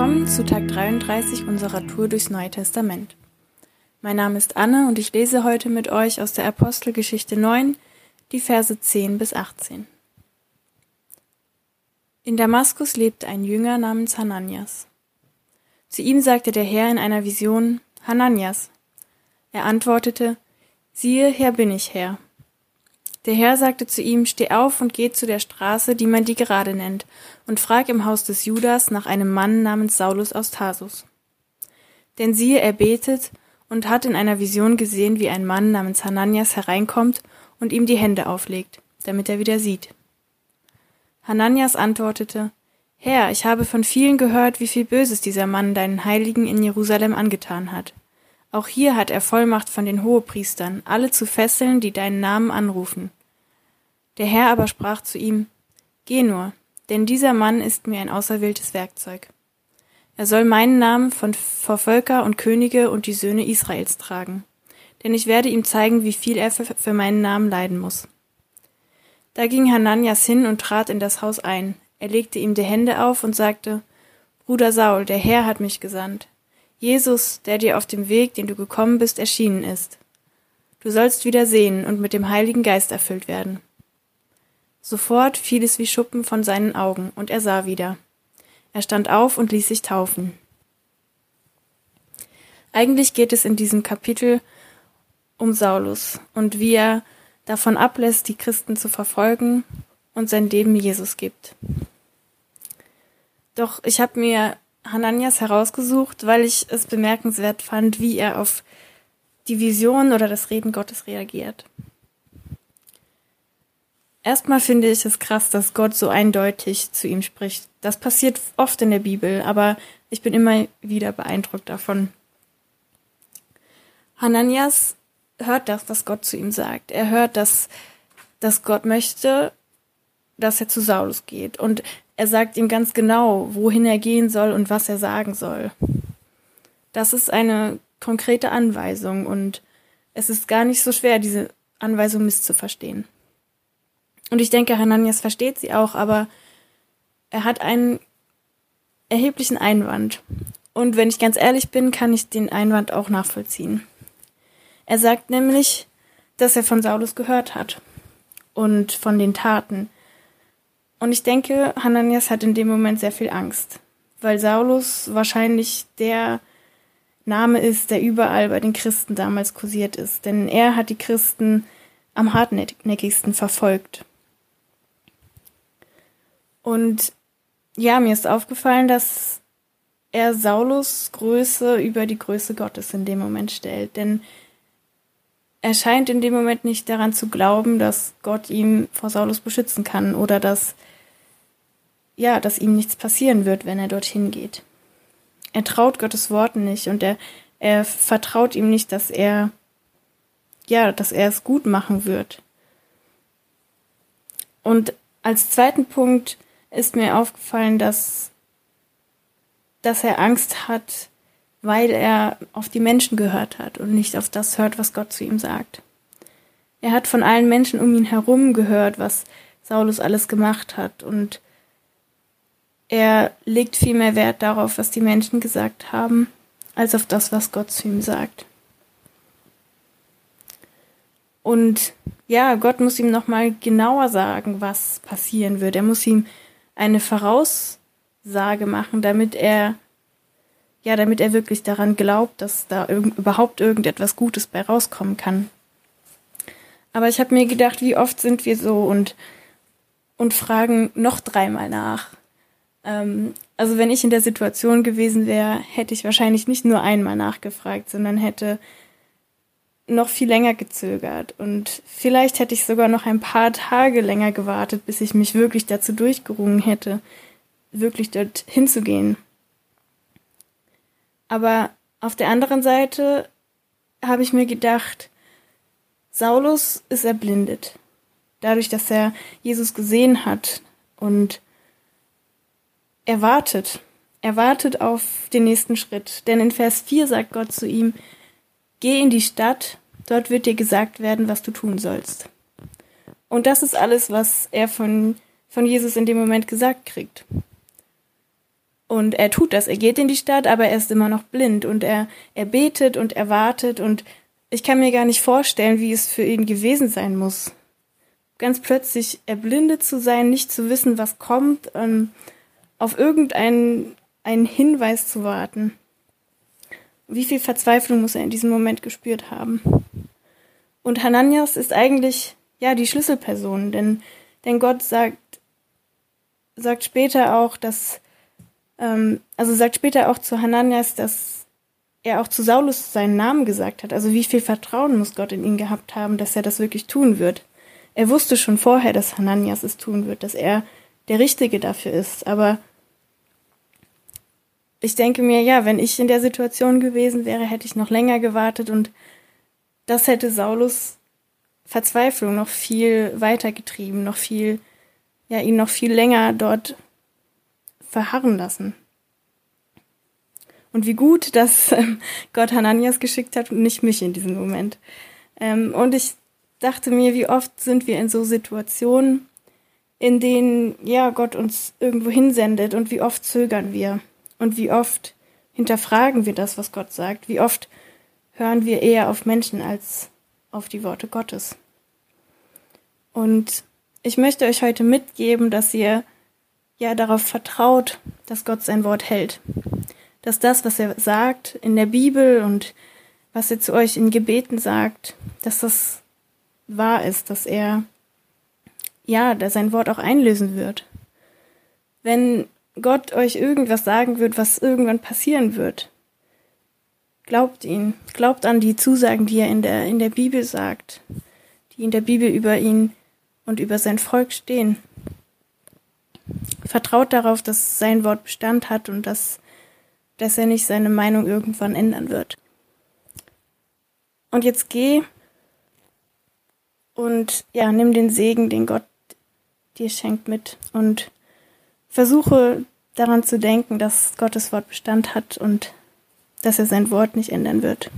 Willkommen zu Tag 33 unserer Tour durchs Neue Testament. Mein Name ist Anne und ich lese heute mit euch aus der Apostelgeschichte 9 die Verse 10 bis 18. In Damaskus lebte ein Jünger namens Hananias. Zu ihm sagte der Herr in einer Vision, Hananias. Er antwortete, siehe, hier bin ich, Herr. Der Herr sagte zu ihm, steh auf und geh zu der Straße, die man die gerade nennt, und frag im Haus des Judas nach einem Mann namens Saulus aus Tarsus. Denn siehe, er betet und hat in einer Vision gesehen, wie ein Mann namens Hananias hereinkommt und ihm die Hände auflegt, damit er wieder sieht. Hananias antwortete, Herr, ich habe von vielen gehört, wie viel Böses dieser Mann deinen Heiligen in Jerusalem angetan hat. Auch hier hat er Vollmacht von den Hohepriestern, alle zu fesseln, die deinen Namen anrufen. Der Herr aber sprach zu ihm, Geh nur, denn dieser Mann ist mir ein auserwähltes Werkzeug. Er soll meinen Namen von, vor Völker und Könige und die Söhne Israels tragen, denn ich werde ihm zeigen, wie viel er für, für meinen Namen leiden muss. Da ging Hananias hin und trat in das Haus ein. Er legte ihm die Hände auf und sagte, Bruder Saul, der Herr hat mich gesandt. Jesus, der dir auf dem Weg, den du gekommen bist, erschienen ist. Du sollst wieder sehen und mit dem Heiligen Geist erfüllt werden. Sofort fiel es wie Schuppen von seinen Augen, und er sah wieder. Er stand auf und ließ sich taufen. Eigentlich geht es in diesem Kapitel um Saulus und wie er davon ablässt, die Christen zu verfolgen und sein Leben Jesus gibt. Doch ich habe mir Hananias herausgesucht, weil ich es bemerkenswert fand, wie er auf die Vision oder das Reden Gottes reagiert. Erstmal finde ich es krass, dass Gott so eindeutig zu ihm spricht. Das passiert oft in der Bibel, aber ich bin immer wieder beeindruckt davon. Hananias hört das, was Gott zu ihm sagt. Er hört, dass, dass Gott möchte, dass er zu Saulus geht. Und er sagt ihm ganz genau, wohin er gehen soll und was er sagen soll. Das ist eine konkrete Anweisung und es ist gar nicht so schwer, diese Anweisung misszuverstehen. Und ich denke, Hananias versteht sie auch, aber er hat einen erheblichen Einwand. Und wenn ich ganz ehrlich bin, kann ich den Einwand auch nachvollziehen. Er sagt nämlich, dass er von Saulus gehört hat und von den Taten, und ich denke, Hananias hat in dem Moment sehr viel Angst, weil Saulus wahrscheinlich der Name ist, der überall bei den Christen damals kursiert ist. Denn er hat die Christen am hartnäckigsten verfolgt. Und ja, mir ist aufgefallen, dass er Saulus Größe über die Größe Gottes in dem Moment stellt. Denn er scheint in dem Moment nicht daran zu glauben, dass Gott ihn vor Saulus beschützen kann oder dass ja, dass ihm nichts passieren wird, wenn er dorthin geht. Er traut Gottes Worten nicht und er, er vertraut ihm nicht, dass er, ja, dass er es gut machen wird. Und als zweiten Punkt ist mir aufgefallen, dass, dass er Angst hat, weil er auf die Menschen gehört hat und nicht auf das hört, was Gott zu ihm sagt. Er hat von allen Menschen um ihn herum gehört, was Saulus alles gemacht hat und er legt viel mehr Wert darauf, was die Menschen gesagt haben, als auf das, was Gott zu ihm sagt. Und ja, Gott muss ihm nochmal genauer sagen, was passieren wird. Er muss ihm eine Voraussage machen, damit er, ja, damit er wirklich daran glaubt, dass da irg überhaupt irgendetwas Gutes bei rauskommen kann. Aber ich habe mir gedacht, wie oft sind wir so und, und fragen noch dreimal nach. Ähm, also wenn ich in der Situation gewesen wäre, hätte ich wahrscheinlich nicht nur einmal nachgefragt, sondern hätte noch viel länger gezögert. Und vielleicht hätte ich sogar noch ein paar Tage länger gewartet, bis ich mich wirklich dazu durchgerungen hätte, wirklich dort hinzugehen. Aber auf der anderen Seite habe ich mir gedacht, Saulus ist erblindet. Dadurch, dass er Jesus gesehen hat und er wartet. Er wartet auf den nächsten Schritt. Denn in Vers 4 sagt Gott zu ihm, Geh in die Stadt, dort wird dir gesagt werden, was du tun sollst. Und das ist alles, was er von, von Jesus in dem Moment gesagt kriegt. Und er tut das. Er geht in die Stadt, aber er ist immer noch blind und er, er betet und er wartet und ich kann mir gar nicht vorstellen, wie es für ihn gewesen sein muss. Ganz plötzlich erblindet zu sein, nicht zu wissen, was kommt, ähm, auf irgendeinen einen Hinweis zu warten. Wie viel Verzweiflung muss er in diesem Moment gespürt haben? Und Hananias ist eigentlich ja die Schlüsselperson, denn, denn Gott sagt, sagt später auch, dass, ähm, also sagt später auch zu Hananias, dass er auch zu Saulus seinen Namen gesagt hat. Also wie viel Vertrauen muss Gott in ihn gehabt haben, dass er das wirklich tun wird. Er wusste schon vorher, dass Hananias es tun wird, dass er der Richtige dafür ist. Aber ich denke mir, ja, wenn ich in der Situation gewesen wäre, hätte ich noch länger gewartet und das hätte Saulus Verzweiflung noch viel weiter getrieben, noch viel, ja, ihn noch viel länger dort verharren lassen. Und wie gut, dass ähm, Gott Hananias geschickt hat und nicht mich in diesem Moment. Ähm, und ich dachte mir, wie oft sind wir in so Situationen, in denen, ja, Gott uns irgendwo hinsendet und wie oft zögern wir und wie oft hinterfragen wir das, was Gott sagt, wie oft hören wir eher auf Menschen als auf die Worte Gottes. Und ich möchte euch heute mitgeben, dass ihr ja darauf vertraut, dass Gott sein Wort hält dass das, was er sagt in der Bibel und was er zu euch in Gebeten sagt, dass das wahr ist, dass er ja, dass sein Wort auch einlösen wird. Wenn Gott euch irgendwas sagen wird, was irgendwann passieren wird, glaubt ihn, glaubt an die Zusagen, die er in der, in der Bibel sagt, die in der Bibel über ihn und über sein Volk stehen. Vertraut darauf, dass sein Wort Bestand hat und dass dass er nicht seine Meinung irgendwann ändern wird. Und jetzt geh und ja, nimm den Segen, den Gott dir schenkt mit und versuche daran zu denken, dass Gottes Wort Bestand hat und dass er sein Wort nicht ändern wird.